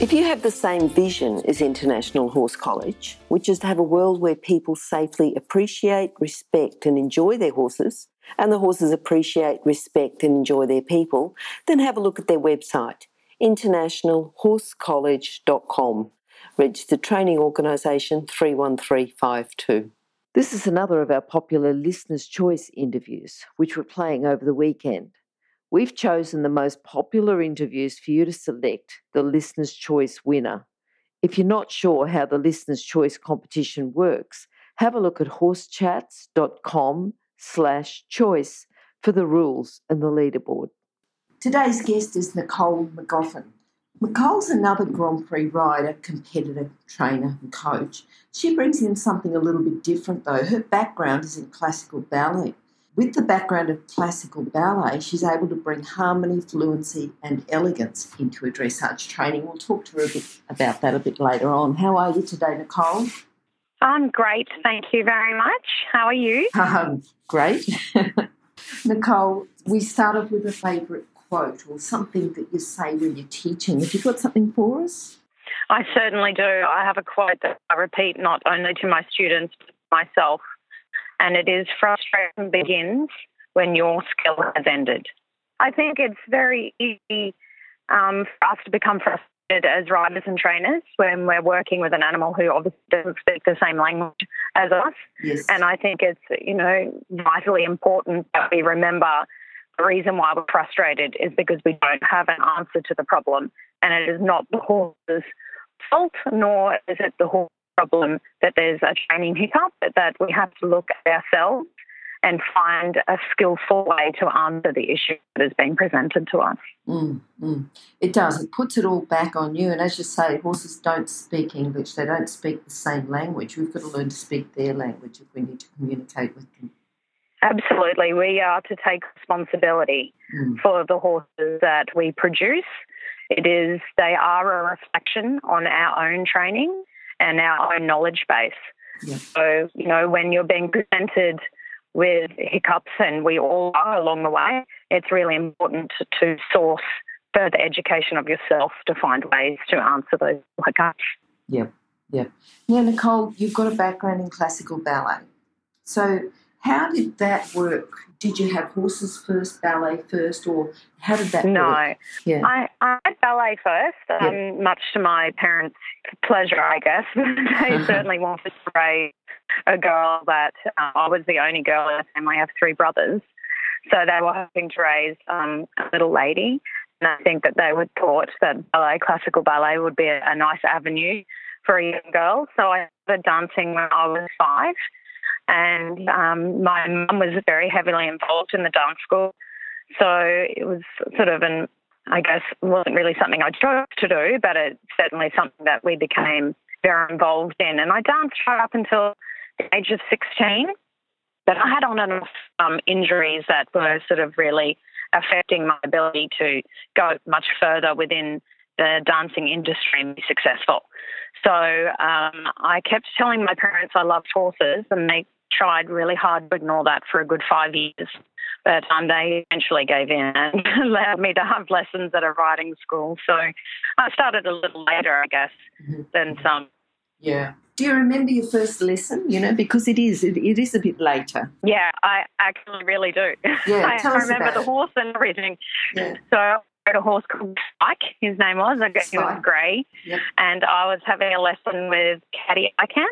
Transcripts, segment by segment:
If you have the same vision as International Horse College, which is to have a world where people safely appreciate, respect, and enjoy their horses, and the horses appreciate, respect, and enjoy their people, then have a look at their website, internationalhorsecollege.com, registered training organisation 31352. This is another of our popular Listener's Choice interviews, which we're playing over the weekend. We've chosen the most popular interviews for you to select the Listener's Choice winner. If you're not sure how the Listener's Choice competition works, have a look at horsechats.com slash choice for the rules and the leaderboard. Today's guest is Nicole Magoffin. Nicole's another Grand Prix rider, competitor, trainer, and coach. She brings in something a little bit different though. Her background is in classical ballet. With the background of classical ballet, she's able to bring harmony, fluency, and elegance into her dressage training. We'll talk to her a bit about that a bit later on. How are you today, Nicole? I'm great, thank you very much. How are you? Um, great. Nicole, we started with a favourite quote or something that you say when you're teaching. Have you got something for us? I certainly do. I have a quote that I repeat not only to my students, but myself and it is frustration begins when your skill has ended. I think it's very easy um, for us to become frustrated as riders and trainers when we're working with an animal who obviously doesn't speak the same language as us. Yes. And I think it's, you know, vitally important that we remember the reason why we're frustrated is because we don't have an answer to the problem. And it is not the horse's fault, nor is it the horse problem that there's a training hiccup, but that we have to look at ourselves and find a skillful way to answer the issue that is being presented to us. Mm, mm. It does. It puts it all back on you. And as you say, horses don't speak English, they don't speak the same language. We've got to learn to speak their language if we need to communicate with them. Absolutely. We are to take responsibility mm. for the horses that we produce. It is, they are a reflection on our own training and our own knowledge base. Yeah. So, you know, when you're being presented with hiccups, and we all are along the way, it's really important to, source further education of yourself to find ways to answer those hiccups. Yeah, yeah. Now, Nicole, you've got a background in classical ballet. So, how did that work? Did you have horses first, ballet first, or how did that no. work? Yeah. I, I had ballet first, um, yeah. much to my parents' pleasure, I guess. they certainly wanted to raise a girl that uh, I was the only girl in the family. I have three brothers. So they were hoping to raise um, a little lady. And I think that they would thought that ballet, classical ballet, would be a, a nice avenue for a young girl. So I started dancing when I was five. And um, my mum was very heavily involved in the dance school. So it was sort of an, I guess, wasn't really something I chose to do, but it's certainly something that we became very involved in. And I danced right up until the age of 16. But I had on and off um, injuries that were sort of really affecting my ability to go much further within the dancing industry and be successful. So um, I kept telling my parents I loved horses, and they tried really hard to ignore that for a good five years. But um, they eventually gave in and allowed me to have lessons at a riding school. So I started a little later, I guess, mm-hmm. than some. Yeah. Do you remember your first lesson? You know, because it is it, it is a bit later. Yeah, I actually really do. Yeah, I, tell I us remember about the it. horse and everything. Yeah. So I rode a horse called Spike. His name was. I guess he was grey, Yep. and I was having a lesson with Caddy Ican.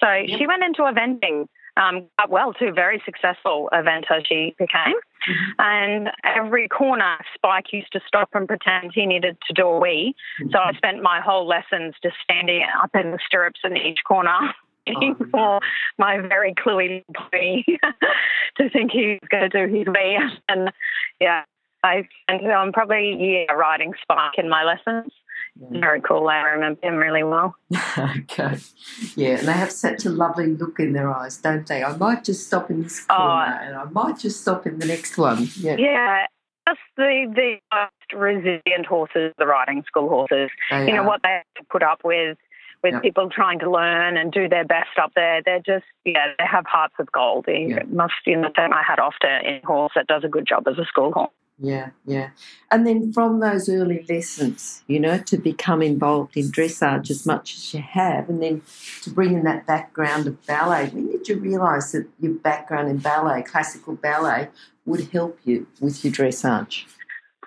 So Yep. she went into eventing um, quite well too. Very successful eventer she became. Mm-hmm. And every corner, Spike used to stop and pretend he needed to do a wee. So I spent my whole lessons just standing up in the stirrups in each corner. Oh, For my very cluey pony to think he's going to do his wee, and yeah, I spent um, probably a year riding Spike in my lessons. Very cool. I remember him really well. okay. Yeah, and they have such a lovely look in their eyes, don't they? I might just stop in this oh, corner oh, and I might just stop in the next one. Yeah. Yeah. Just the, the most resilient horses, the riding school horses. They you know, what they have to put up with with yep. people trying to learn and do their best up there. They're just, yeah, they have hearts of gold. You yep. must, you know, take my hat off to a horse that does a good job as a school horse. Yeah, yeah. And then from those early lessons, you know, to become involved in dressage as much as you have, and then to bring in that background of ballet, when did you realise that your background in ballet, classical ballet, would help you with your dressage?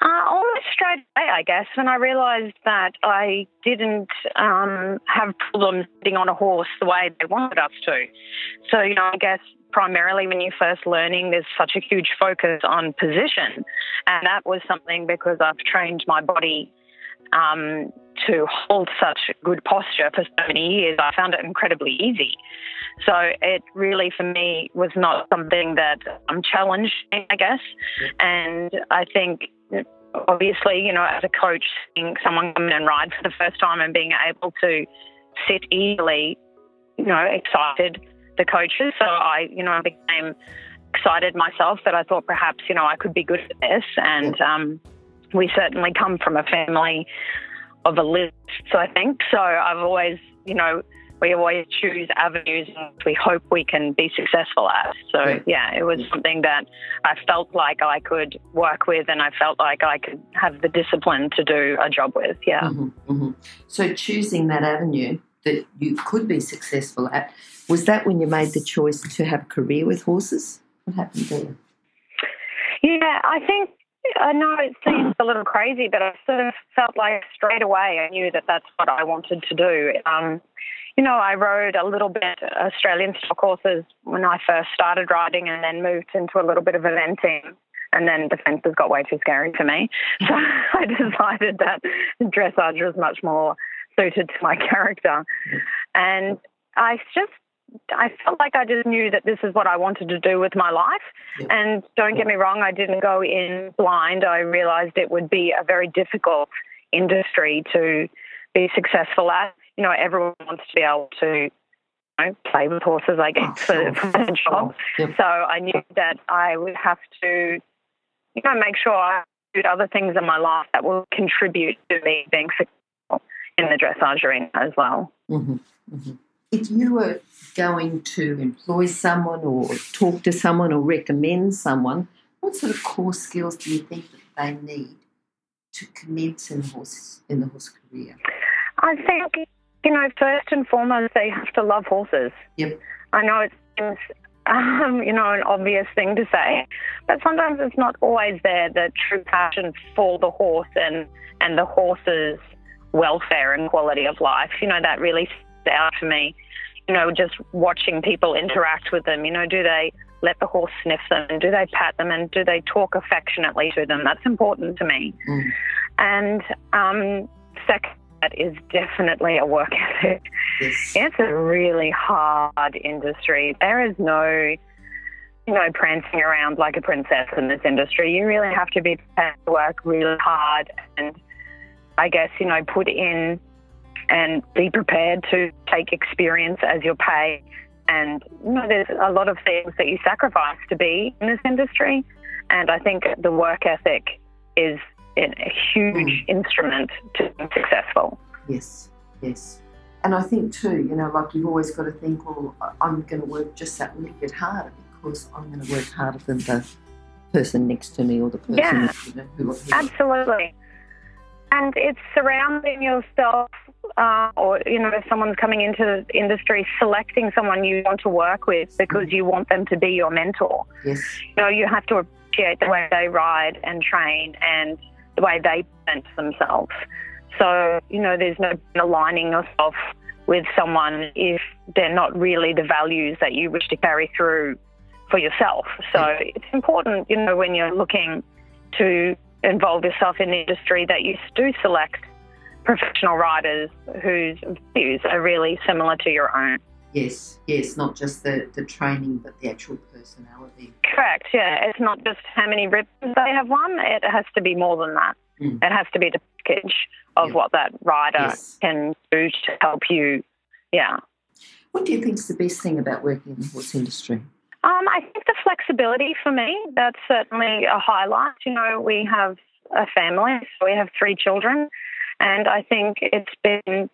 Uh, almost straight away, I guess, when I realised that I didn't um, have problems sitting on a horse the way they wanted us to. So, you know, I guess primarily when you're first learning, there's such a huge focus on position. And that was something because I've trained my body um, to hold such good posture for so many years, I found it incredibly easy. So it really, for me, was not something that I'm challenged, I guess. And I think obviously, you know, as a coach, seeing someone come in and ride for the first time and being able to sit easily, you know, excited the coaches. So I, you know, I became excited myself that I thought perhaps, you know, I could be good at this. And um, we certainly come from a family of a list, so I think. So I've always, you know, we always choose avenues we hope we can be successful at. So, yeah. yeah, it was something that I felt like I could work with and I felt like I could have the discipline to do a job with. Yeah. Mm-hmm, mm-hmm. So, choosing that avenue that you could be successful at, was that when you made the choice to have a career with horses? What happened there? Yeah, I think I know it seems a little crazy, but I sort of felt like straight away I knew that that's what I wanted to do. Um, you know, I rode a little bit Australian stock horses when I first started riding and then moved into a little bit of eventing. And then the fences got way too scary for me. So I decided that dressage was much more suited to my character. And I just I felt like I just knew that this is what I wanted to do with my life. And don't get me wrong, I didn't go in blind. I realized it would be a very difficult industry to be successful at you know, everyone wants to be able to you know, play with horses, I guess, for, for the job. Yep. So I knew that I would have to, you know, make sure I do other things in my life that will contribute to me being successful in dressage arena as well. Mm-hmm. Mm-hmm. If you were going to employ someone or talk to someone or recommend someone, what sort of core skills do you think that they need to commence in horse in the horse career? I think you know, first and foremost, they have to love horses. Yep. I know it seems, um, you know, an obvious thing to say, but sometimes it's not always there the true passion for the horse and, and the horse's welfare and quality of life. You know, that really stands out to me. You know, just watching people interact with them. You know, do they let the horse sniff them and do they pat them and do they talk affectionately to them? That's important to me. Mm. And um, second, that is definitely a work ethic. Yes. It's a really hard industry. There is no, you know, prancing around like a princess in this industry. You really have to be prepared to work really hard and I guess, you know, put in and be prepared to take experience as your pay. And, you know, there's a lot of things that you sacrifice to be in this industry. And I think the work ethic is a huge mm. instrument to be successful. Yes, yes. And I think too, you know, like you've always got to think, well, I'm going to work just that little bit harder because I'm going to work harder than the person next to me or the person yeah, you know, who, who absolutely. And it's surrounding yourself, uh, or you know, if someone's coming into the industry, selecting someone you want to work with because mm. you want them to be your mentor. Yes. You know, you have to appreciate the way they ride and train and the way they present themselves. So, you know, there's no aligning yourself with someone if they're not really the values that you wish to carry through for yourself. So it's important, you know, when you're looking to involve yourself in the industry that you do select professional riders whose views are really similar to your own. Yes, yes, not just the, the training, but the actual personality. Correct, yeah. It's not just how many ribbons they have won, it has to be more than that. Mm. It has to be the package of yeah. what that rider yes. can do to help you. Yeah. What do you think is the best thing about working in the horse industry? Um, I think the flexibility for me, that's certainly a highlight. You know, we have a family, so we have three children, and I think it's been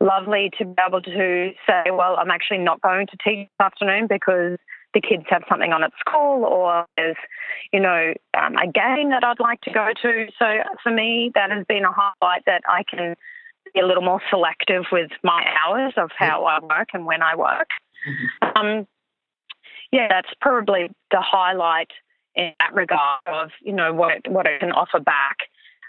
lovely to be able to say, well, I'm actually not going to teach this afternoon because the kids have something on at school or there's, you know, um, a game that I'd like to go to. So for me, that has been a highlight that I can be a little more selective with my hours of how I work and when I work. Mm-hmm. Um, yeah, that's probably the highlight in that regard of, you know, what it, what it can offer back.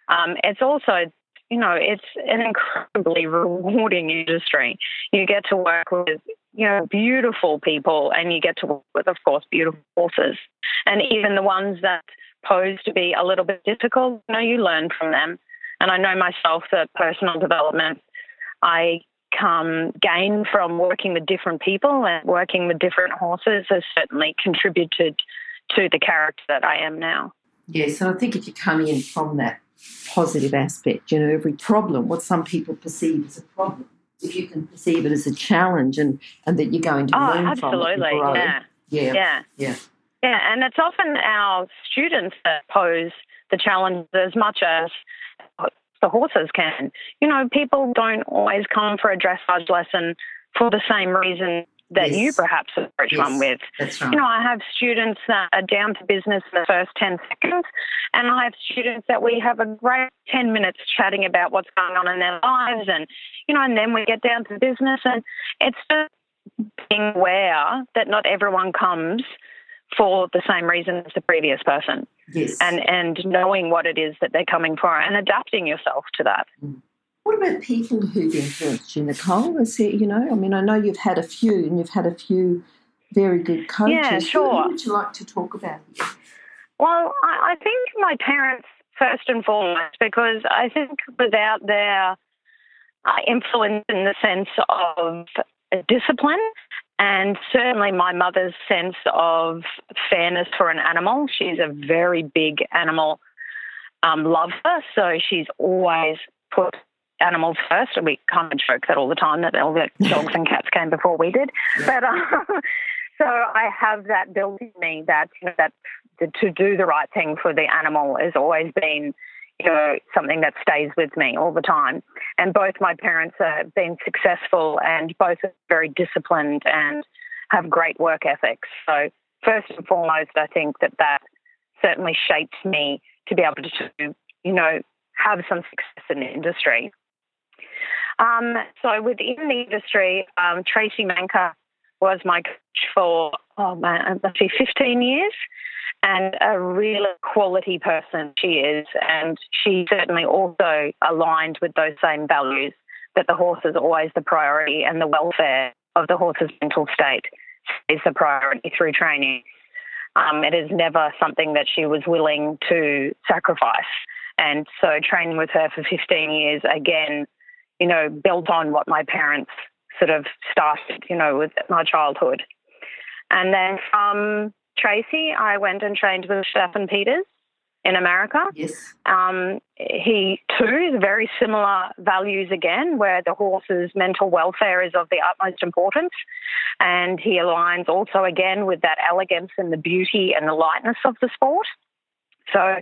Um, it's also you know, it's an incredibly rewarding industry. You get to work with, you know, beautiful people and you get to work with, of course, beautiful horses. And even the ones that pose to be a little bit difficult, you know, you learn from them. And I know myself that personal development, I come gain from working with different people and working with different horses has certainly contributed to the character that I am now. Yes, and I think if you come in from that positive aspect. You know, every problem, what some people perceive as a problem, if you can perceive it as a challenge and, and that you're going to oh, learn absolutely. from it. Grow, yeah. Yeah. Yeah. Yeah. Yeah. And it's often our students that pose the challenge as much as the horses can. You know, people don't always come for a dressage lesson for the same reason that yes. you perhaps approach yes. one with. That's right. You know, I have students that are down to business in the first 10 seconds, and I have students that we have a great 10 minutes chatting about what's going on in their lives, and, you know, and then we get down to business, and it's just being aware that not everyone comes for the same reason as the previous person. Yes. And, and knowing what it is that they're coming for and adapting yourself to that. Mm. What about people who've influenced you, Nicole? Is it, you know, I mean, I know you've had a few and you've had a few very good coaches. Yeah, sure. Who would you like to talk about here? Well, I, I think my parents first and foremost, because I think without their uh, influence in the sense of discipline and certainly my mother's sense of fairness for an animal. She's a very big animal um, lover, so she's always put animals first. And we kind of joke that all the time that all the dogs and cats came before we did. But um, so I have that built in me that that to do the right thing for the animal has always been you know something that stays with me all the time. And both my parents have been successful and both are very disciplined and have great work ethics. So first and foremost, I think that that certainly shaped me to be able to you know have some success in the industry. Um, so within the industry, um, Tracy Manker was my coach for, oh man, let's see, 15 years and a real quality person she is. And she certainly also aligned with those same values that the horse is always the priority and the welfare of the horse's mental state is the priority through training. Um, it is never something that she was willing to sacrifice. And so training with her for 15 years, again, you know, built on what my parents sort of started, you know, with my childhood. And then from Tracy, I went and trained with Steffen Peters in America. Yes. Um, he too is very similar values again, where the horse's mental welfare is of the utmost importance, and he aligns also again with that elegance and the beauty and the lightness of the sport. So,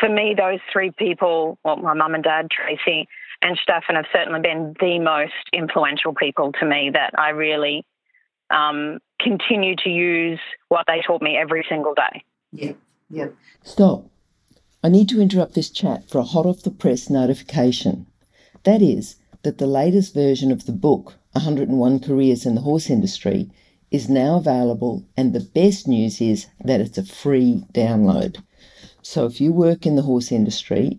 for me, those three people, well, my mum and dad, Tracy, and Steffen have certainly been the most influential people to me that I really um, continue to use what they taught me every single day. Yeah, yeah. Stop. I need to interrupt this chat for a hot off the press notification. That is, that the latest version of the book, 101 Careers in the Horse Industry, is now available, and the best news is that it's a free download. So if you work in the horse industry,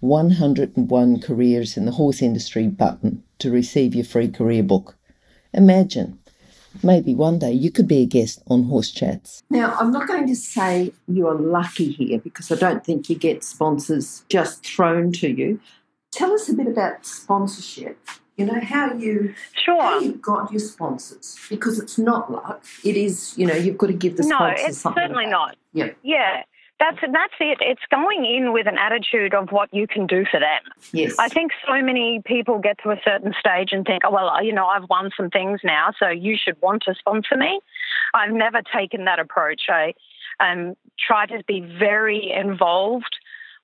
101 Careers in the Horse Industry button to receive your free career book. Imagine, maybe one day you could be a guest on Horse Chats. Now, I'm not going to say you're lucky here because I don't think you get sponsors just thrown to you. Tell us a bit about sponsorship. You know how you sure how you got your sponsors because it's not luck. It is you know you've got to give the sponsors no, it's something. certainly back. not. Yeah, Yeah, that's that's it. It's going in with an attitude of what you can do for them. yes. I think so many people get to a certain stage and think, oh, well, you know, I've won some things now, so you should want to sponsor me. I've never taken that approach. I um, try to be very involved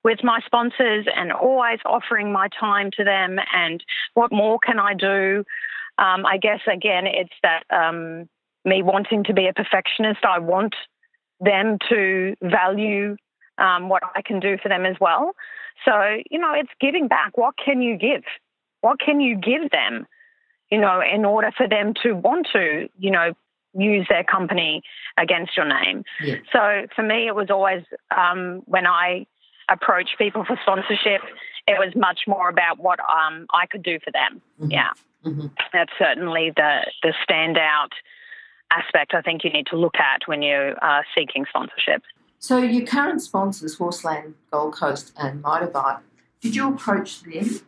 with my sponsors and always offering my time to them and what more can I do. Um, I guess, again, it's that um, me wanting to be a perfectionist. I want them to value um, what I can do for them as well. So, you know, it's giving back. What can you give? What can you give them, you know, in order for them to want to, you know, use their company against your name? Yeah. So for me, it was always um, when I approached people for sponsorship, it was much more about what um, I could do for them. Mhm. Yeah, Mhm. that's certainly the, the standout aspect I think you need to look at when you are seeking sponsorship. So your current sponsors, Horseland, Gold Coast, and Mitavite, did you approach them?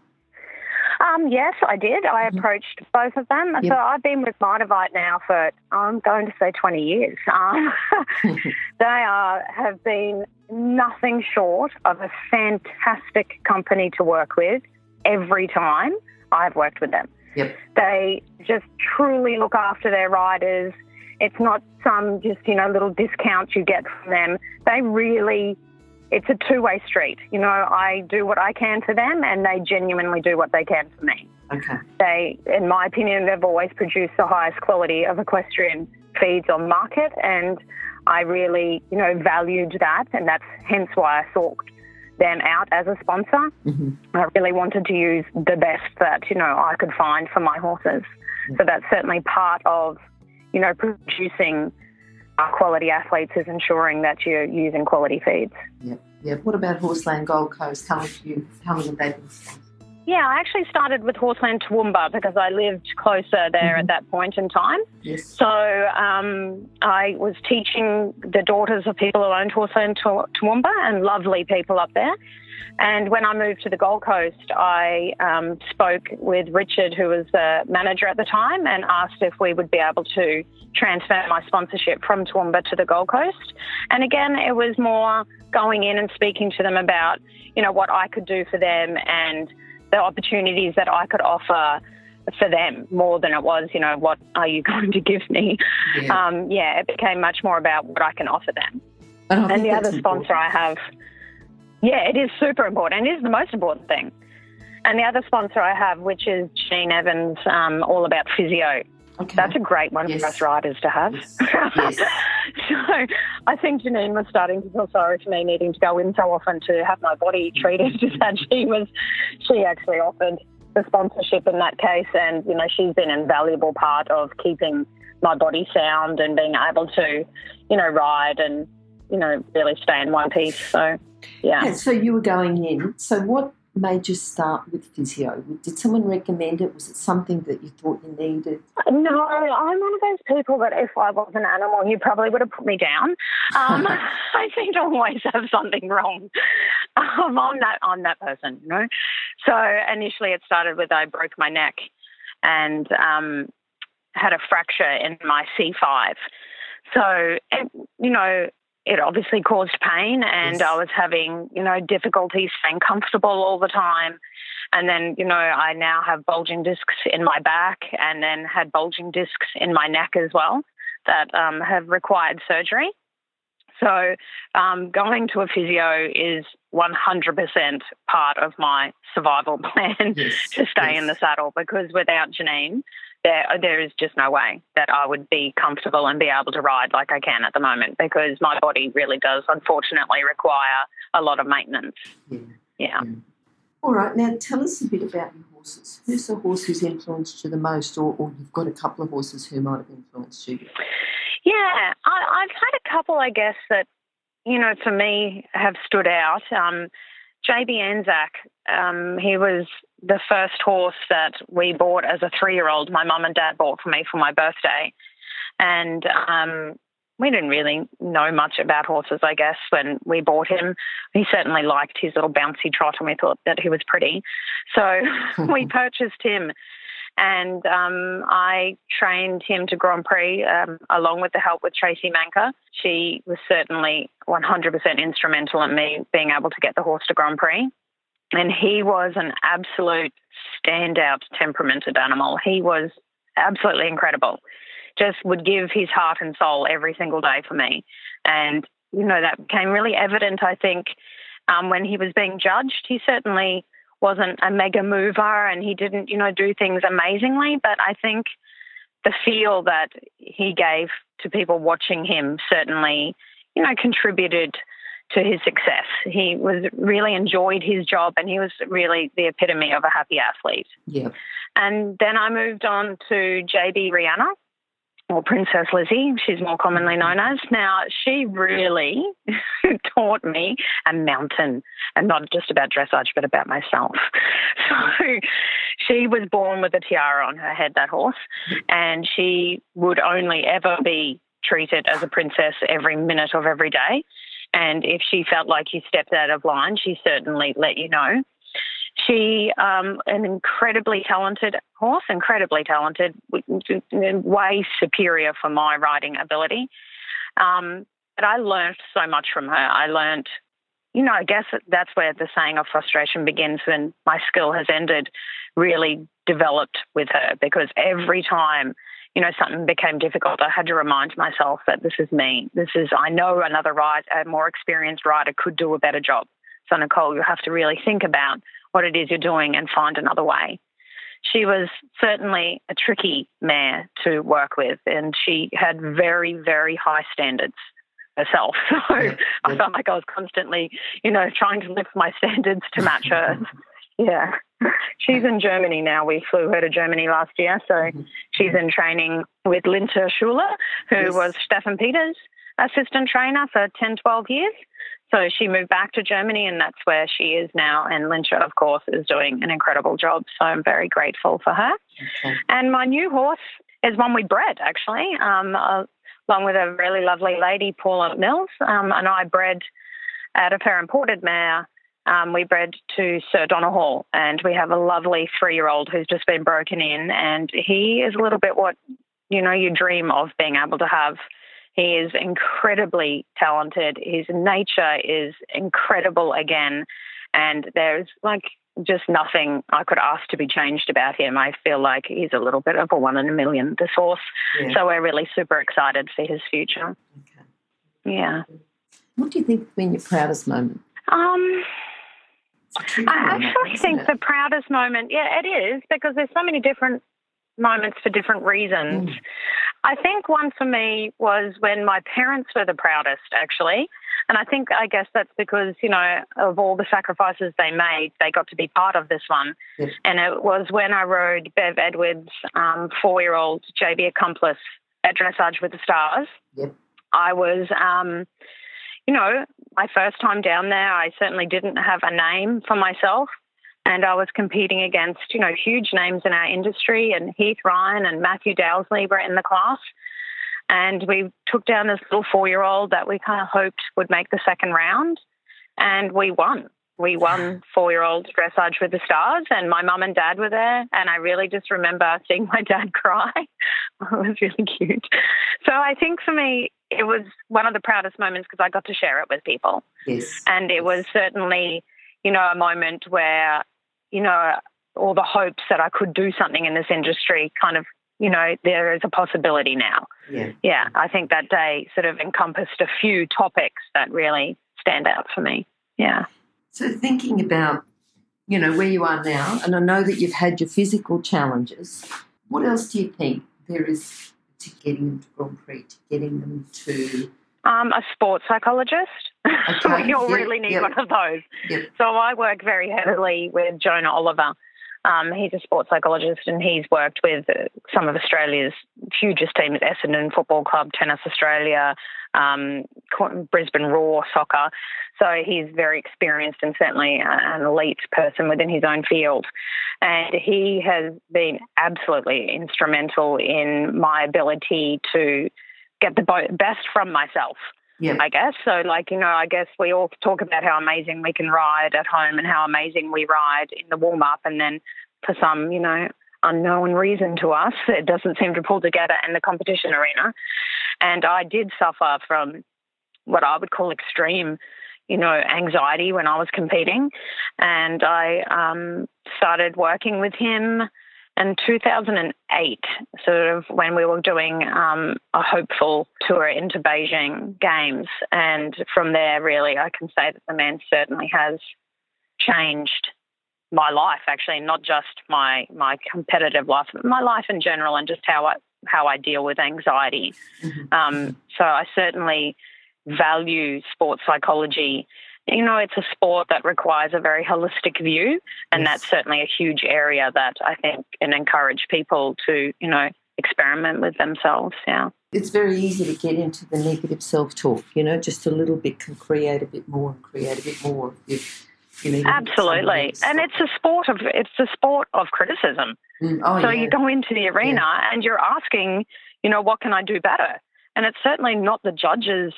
Um, yes, I did. I Mhm. approached both of them. Yep. So I've been with Mitavite now for I'm going to say 20 years. Um, they are have been nothing short of a fantastic company to work with every time I've worked with them. Yep. They just truly look after their riders. It's not some just you know little discounts you get from them. They really it's a two-way street. You know, I do what I can for them, and they genuinely do what they can for me. Okay. They, in my opinion, they've always produced the highest quality of equestrian feeds on market, and I really, you know, valued that, and that's hence why I sought them out as a sponsor. hmm I really wanted to use the best that you know I could find for my horses. So that's certainly part of, you know, producing quality athletes is ensuring that you're using quality feeds. Yeah, yeah. What about Horseland, Gold Coast? How if you, they've been sponsors. Yeah, I actually started with Horseland Toowoomba because I lived closer there Mhm. at that point in time. Yes. So um, I was teaching the daughters of people who owned Horseland Toowoomba and lovely people up there. And when I moved to the Gold Coast, I um, spoke with Richard, who was the manager at the time, and asked if we would be able to transfer my sponsorship from Toowoomba to the Gold Coast. And again, it was more going in and speaking to them about, you know, what I could do for them and the opportunities that I could offer for them more than it was, you know, what are you going to give me? Yeah. Um, yeah, it became much more about what I can offer them. and And the other sponsor important. I have, yeah, it is super important. It is the most important thing. And the other sponsor I have, which is Janine Evans, um, all about physio. Okay. That's a great one Yes. for us riders to have. Yes. Yes. so I think Janine was starting to feel sorry for me needing to go in so often to have my body treated that she was she actually offered the sponsorship in that case and you know she's been an invaluable part of keeping my body sound and being able to you know ride and you know really stay in one piece so yeah Okay, so you were going in. So what made you start with physio? Did someone recommend it? Was it something that you thought you needed? No, I'm one of those people that if I was an animal, you probably would have put me down. Um, I seem to always have something wrong. Um, I'm that I'm that person, you know. So initially, it started with I broke my neck and um, had a fracture in my C5. So it, you know. It obviously caused pain, and Yes. I was having, you know, difficulty staying comfortable all the time. And then, you know, I now have bulging discs in my back and then had bulging discs in my neck as well that um, have required surgery. So um, going to a physio is 100% part of my survival plan Yes. to stay in the saddle because without Janine, there, there is just no way that I would be comfortable and be able to ride like I can at the moment because my body really does unfortunately require a lot of maintenance. Yeah. Yeah. All right, now tell us a bit about your horses. Who's the horse who's influenced you the most, or, or you've got a couple of horses who might have influenced you? Yeah, I, I've had a couple, I guess, that, you know, for me have stood out. Um, JB Anzac. Um, he was the first horse that we bought as a three year old. My mum and dad bought for me for my birthday. And um, we didn't really know much about horses, I guess, when we bought him. He certainly liked his little bouncy trot and we thought that he was pretty. So we purchased him and um, I trained him to Grand Prix um, along with the help with Tracy Manker. She was certainly 100% instrumental in me being able to get the horse to Grand Prix. And he was an absolute standout temperamented animal. He was absolutely incredible. Just would give his heart and soul every single day for me. And, you know, that became really evident, I think, um, when he was being judged. He certainly wasn't a mega mover and he didn't, you know, do things amazingly. But I think the feel that he gave to people watching him certainly, you know, contributed to his success. He was really enjoyed his job and he was really the epitome of a happy athlete. Yeah. And then I moved on to JB Rihanna or Princess Lizzie, she's more commonly known as. Now, she really taught me a mountain, and not just about dressage, but about myself. So she was born with a tiara on her head, that horse, and she would only ever be treated as a princess every minute of every day. And if she felt like you stepped out of line, she certainly let you know. She, um, an incredibly talented horse, incredibly talented, way superior for my riding ability. Um, but I learned so much from her. I learned, you know, I guess that's where the saying of frustration begins when my skill has ended, really developed with her because every time you know, something became difficult, I had to remind myself that this is me. This is, I know another rider, a more experienced rider could do a better job. So, Nicole, you have to really think about what it is you're doing and find another way. She was certainly a tricky mare to work with, and she had very, very high standards herself. So yeah. I felt like I was constantly, you know, trying to lift my standards to match hers. yeah. She's in Germany now. We flew her to Germany last year. So mm-hmm. she's in training with Linta Schuler, who yes. was Steffen Peters' assistant trainer for 10, 12 years. So she moved back to Germany, and that's where she is now. And Lincha, of course, is doing an incredible job. So I'm very grateful for her. Okay. And my new horse is one we bred, actually, um, uh, along with a really lovely lady, Paula Mills. Um, and I bred out of her imported mare. Um, we bred to Sir Hall, and we have a lovely three-year-old who's just been broken in, and he is a little bit what you know you dream of being able to have he is incredibly talented. His nature is incredible again. And there's like just nothing I could ask to be changed about him. I feel like he's a little bit of a one in a million, this horse. Yeah. So we're really super excited for his future. Okay. Yeah. What do you think has been your proudest moment? Um, I actually think it? the proudest moment, yeah, it is because there's so many different moments for different reasons. Mm. I think one for me was when my parents were the proudest, actually. And I think, I guess that's because, you know, of all the sacrifices they made, they got to be part of this one. Yes. And it was when I rode Bev Edwards' um, four year old JB Accomplice at Dressage with the Stars. Yep. I was, um, you know, my first time down there, I certainly didn't have a name for myself and I was competing against, you know, huge names in our industry, and Heath Ryan and Matthew Dowsley were in the class. And we took down this little four year old that we kind of hoped would make the second round, and we won. We won four year old dressage with the stars, and my mum and dad were there. And I really just remember seeing my dad cry. it was really cute. So I think for me, it was one of the proudest moments because I got to share it with people. Yes. And it was certainly, you know, a moment where you know, all the hopes that I could do something in this industry kind of, you know, there is a possibility now. Yeah. Yeah. I think that day sort of encompassed a few topics that really stand out for me. Yeah. So thinking about, you know, where you are now, and I know that you've had your physical challenges, what else do you think there is to getting them to Grand Prix, to getting them to um, a sports psychologist. Okay. You'll really need one of those. So I work very heavily with Jonah Oliver. Um, he's a sports psychologist and he's worked with some of Australia's hugest teams, Essendon Football Club, Tennis Australia, um, Brisbane Roar Soccer. So he's very experienced and certainly an elite person within his own field. And he has been absolutely instrumental in my ability to get the best from myself. Yeah. I guess. So, like, you know, I guess we all talk about how amazing we can ride at home and how amazing we ride in the warm up. And then for some, you know, unknown reason to us, it doesn't seem to pull together in the competition arena. And I did suffer from what I would call extreme, you know, anxiety when I was competing. And I um, started working with him in 2008, sort of when we were doing um, a hopeful tour into Beijing Games. And from there, really, I can say that the man certainly has changed my life, actually, not just my my competitive life, but my life in general, and just how I how I deal with anxiety. Mm-hmm. Um, so I certainly value sports psychology. You know, it's a sport that requires a very holistic view, and yes. that's certainly a huge area that I think can encourage people to, you know, experiment with themselves. Yeah. It's very easy to get into the negative self talk, you know, just a little bit can create a bit more and create a bit more. If you know, Absolutely, and it's a sport of it's a sport of criticism. Mm, oh, so yeah. you go into the arena yeah. and you're asking, you know, what can I do better? And it's certainly not the judge's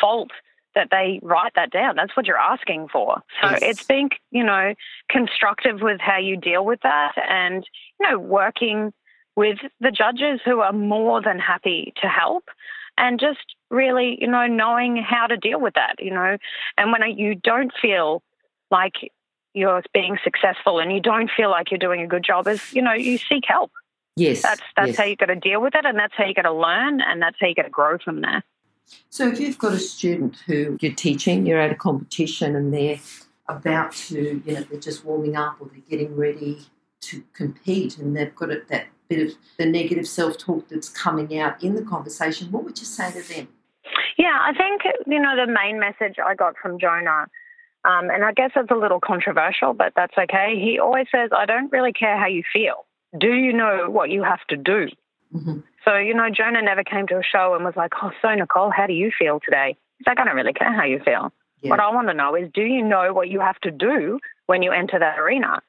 fault that they write that down. That's what you're asking for. So yes. it's being, you know, constructive with how you deal with that and, you know, working with the judges who are more than happy to help and just really, you know, knowing how to deal with that, you know. And when you don't feel like you're being successful and you don't feel like you're doing a good job, is, you know, you seek help. Yes. That's that's yes. how you got to deal with it and that's how you got to learn and that's how you got to grow from there. So if you've got a student who you're teaching, you're at a competition and they're about to, you know, they're just warming up or they're getting ready to compete and they've got that bit of the negative self talk that's coming out in the conversation, what would you say to them? Yeah, I think, you know, the main message I got from Jonah, um, and I guess it's a little controversial, but that's okay. He always says, I don't really care how you feel. Do you know what you have to do? Mm-hmm. So, you know, Jonah never came to a show and was like, oh, so Nicole, how do you feel today? He's like, I don't really care how you feel. Yeah. What I want to know is, do you know what you have to do when you enter that arena?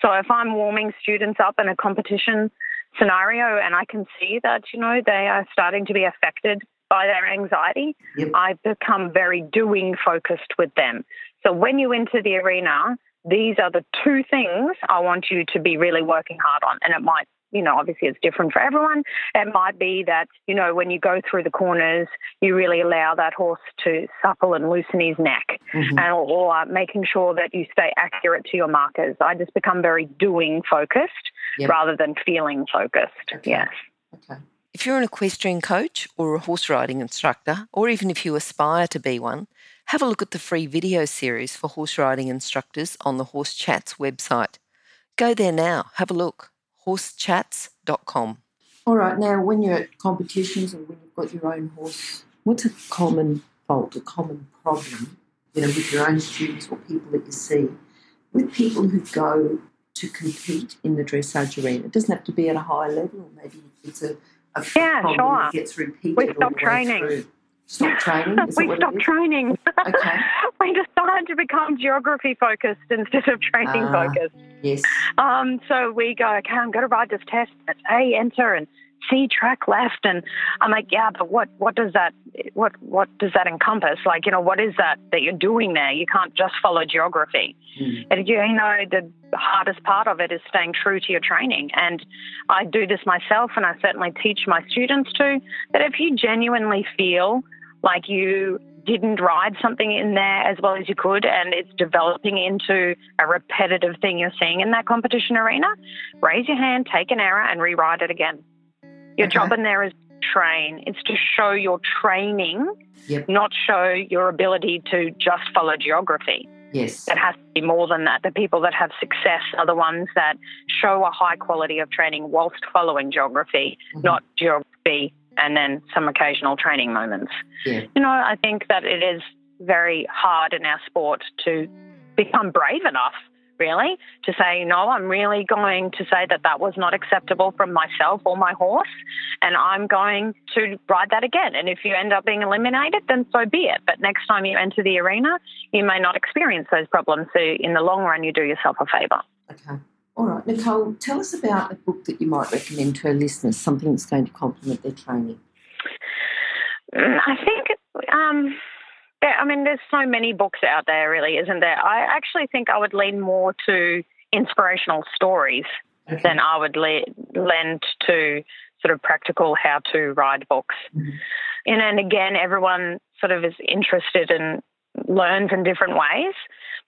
So if I'm warming students up in a competition scenario and I can see that, you know, they are starting to be affected by their anxiety, yep. I become very doing focused with them. So when you enter the arena, these are the two things I want you to be really working hard on. And it might you know, obviously it's different for everyone. It might be that, you know, when you go through the corners, you really allow that horse to supple and loosen his neck mm-hmm. and or making sure that you stay accurate to your markers. I just become very doing focused yep. rather than feeling focused. Okay. Yes. Okay. If you're an equestrian coach or a horse riding instructor, or even if you aspire to be one, have a look at the free video series for horse riding instructors on the Horse Chats website. Go there now, have a look horsechats.com. All right, now when you're at competitions or when you've got your own horse, what's a common fault, a common problem, you know, with your own students or people that you see, with people who go to compete in the dressage arena? It doesn't have to be at a high level, or maybe it's a, a yeah, problem sure. that gets repeated. We stop training. Through. Stop training? we stopped training. Okay. we decided to become geography focused instead of training uh, focused. Yes. Um, so we go, okay, I'm going to ride this test. It's A, enter, and C, track left. And I'm like, yeah, but what, what does that, what, what does that encompass? Like, you know, what is that that you're doing there? You can't just follow geography. Mm. And you know, the hardest part of it is staying true to your training. And I do this myself, and I certainly teach my students too, that if you genuinely feel like you didn't ride something in there as well as you could and it's developing into a repetitive thing you're seeing in that competition arena, raise your hand, take an error, and rewrite it again. Your okay. job in there is train. It's to show your training, yep. not show your ability to just follow geography. Yes. It has to be more than that. The people that have success are the ones that show a high quality of training whilst following geography, mm-hmm. not geography and then some occasional training moments. Yeah. You know, I think that it is very hard in our sport to become brave enough really, to say, no, I'm really going to say that that was not acceptable from myself or my horse, and I'm going to ride that again. And if you end up being eliminated, then so be it. But next time you enter the arena, you may not experience those problems. So in the long run, you do yourself a favour. Okay. All right, Nicole, tell us about a book that you might recommend to our listeners, something that's going to complement their training. Mm, I think, um, there, I mean, there's so many books out there, really, isn't there? I actually think I would lean more to inspirational stories okay. than I would le- lend to sort of practical how to ride books. Mm-hmm. And, then again, everyone sort of is interested and learns in different ways.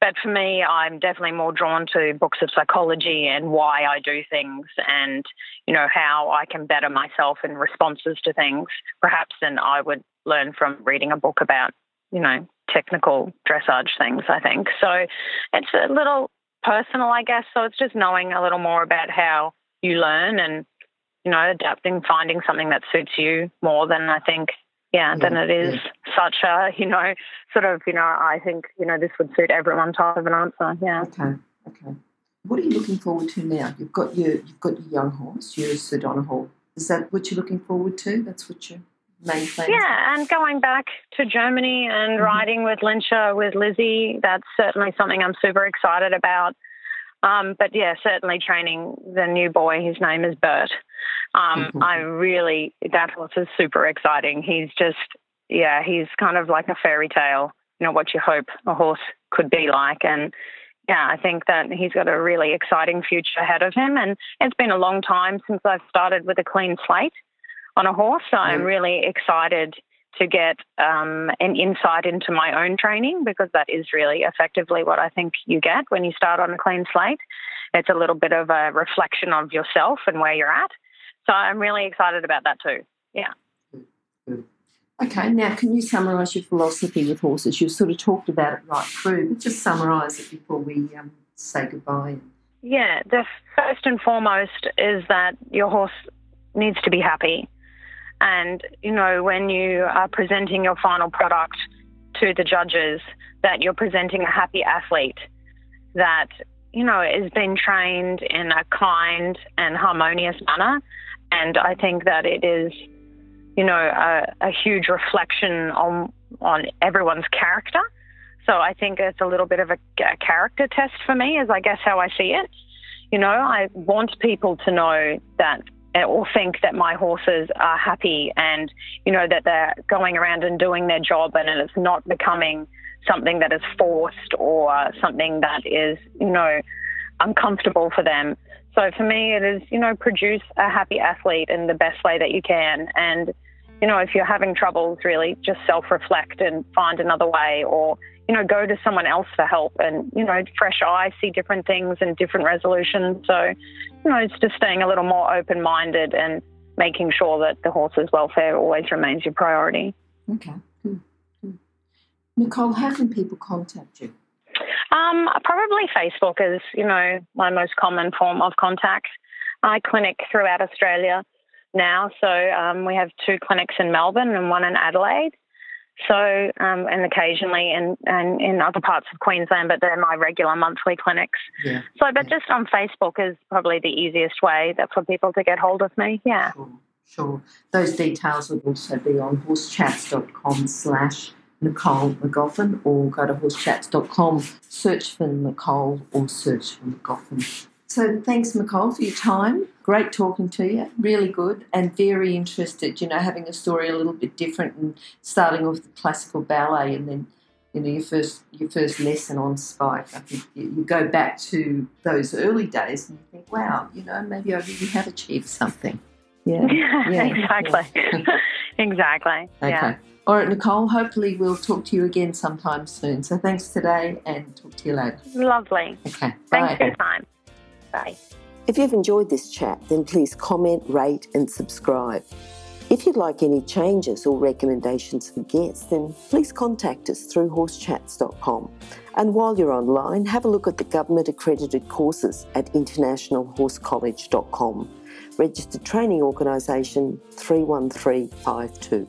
But for me, I'm definitely more drawn to books of psychology and why I do things and, you know, how I can better myself in responses to things, perhaps than I would learn from reading a book about, you know, technical dressage things, I think. So it's a little personal, I guess. So it's just knowing a little more about how you learn and, you know, adapting, finding something that suits you more than I think yeah, than it is yeah. such a, you know, sort of, you know, I think, you know, this would suit everyone type of an answer. Yeah. Okay. Okay. What are you looking forward to now? You've got your you've got your young horse, your Sir Donohoe. Is that what you're looking forward to? That's what your main plan. Yeah, and going back to Germany and mm-hmm. riding with Linscher with Lizzie, that's certainly something I'm super excited about. Um, but yeah, certainly training the new boy. His name is Bert. Um, mm-hmm. I really, that horse is super exciting. He's just, yeah, he's kind of like a fairy tale, you know, what you hope a horse could be like. And yeah, I think that he's got a really exciting future ahead of him. And it's been a long time since I've started with a clean slate on a horse. So mm-hmm. I'm really excited to get um, an insight into my own training because that is really effectively what I think you get when you start on a clean slate. It's a little bit of a reflection of yourself and where you're at. So I'm really excited about that too. Yeah. Okay, now can you summarise your philosophy with horses? You've sort of talked about it right through, but just summarise it before we um, say goodbye. Yeah, the first and foremost is that your horse needs to be happy. And, you know, when you are presenting your final product to the judges, that you're presenting a happy athlete that, you know, has been trained in a kind and harmonious manner and I think that it is, you know, a, a huge reflection on on everyone's character. So I think it's a little bit of a, a character test for me, is I guess how I see it. You know, I want people to know that or think that my horses are happy and you know that they're going around and doing their job and it's not becoming something that is forced or something that is you know uncomfortable for them so for me, it is, you know, produce a happy athlete in the best way that you can. And, you know, if you're having troubles, really just self reflect and find another way or, you know, go to someone else for help and, you know, fresh eyes, see different things and different resolutions. So, you know, it's just staying a little more open minded and making sure that the horse's welfare always remains your priority. Okay. Hmm. Hmm. Nicole, how can people contact you? Um, probably Facebook is, you know, my most common form of contact. I clinic throughout Australia now, so um, we have two clinics in Melbourne and one in Adelaide. So, um, and occasionally in, in, in other parts of Queensland, but they're my regular monthly clinics. Yeah. So, but yeah. just on Facebook is probably the easiest way that for people to get hold of me. Yeah. Sure. Sure. Those details would also be on horsechats.com slash Nicole Magoffin or go to horsechats.com, search for Nicole or search for Magoffin. So thanks, Nicole, for your time. Great talking to you. Really good and very interested. You know, having a story a little bit different and starting off with classical ballet and then you know your first your first lesson on spike. I think you, you, go back to those early days and you think, wow, you know, maybe I really have achieved something. Yeah, yeah, yeah. exactly, yeah. exactly. Okay. Yeah. All right, Nicole, hopefully we'll talk to you again sometime soon. So thanks today and talk to you later. Lovely. Okay. Thanks for your time. Bye. If you've enjoyed this chat, then please comment, rate, and subscribe. If you'd like any changes or recommendations for guests, then please contact us through horsechats.com. And while you're online, have a look at the government accredited courses at internationalhorsecollege.com. Registered Training Organisation 31352.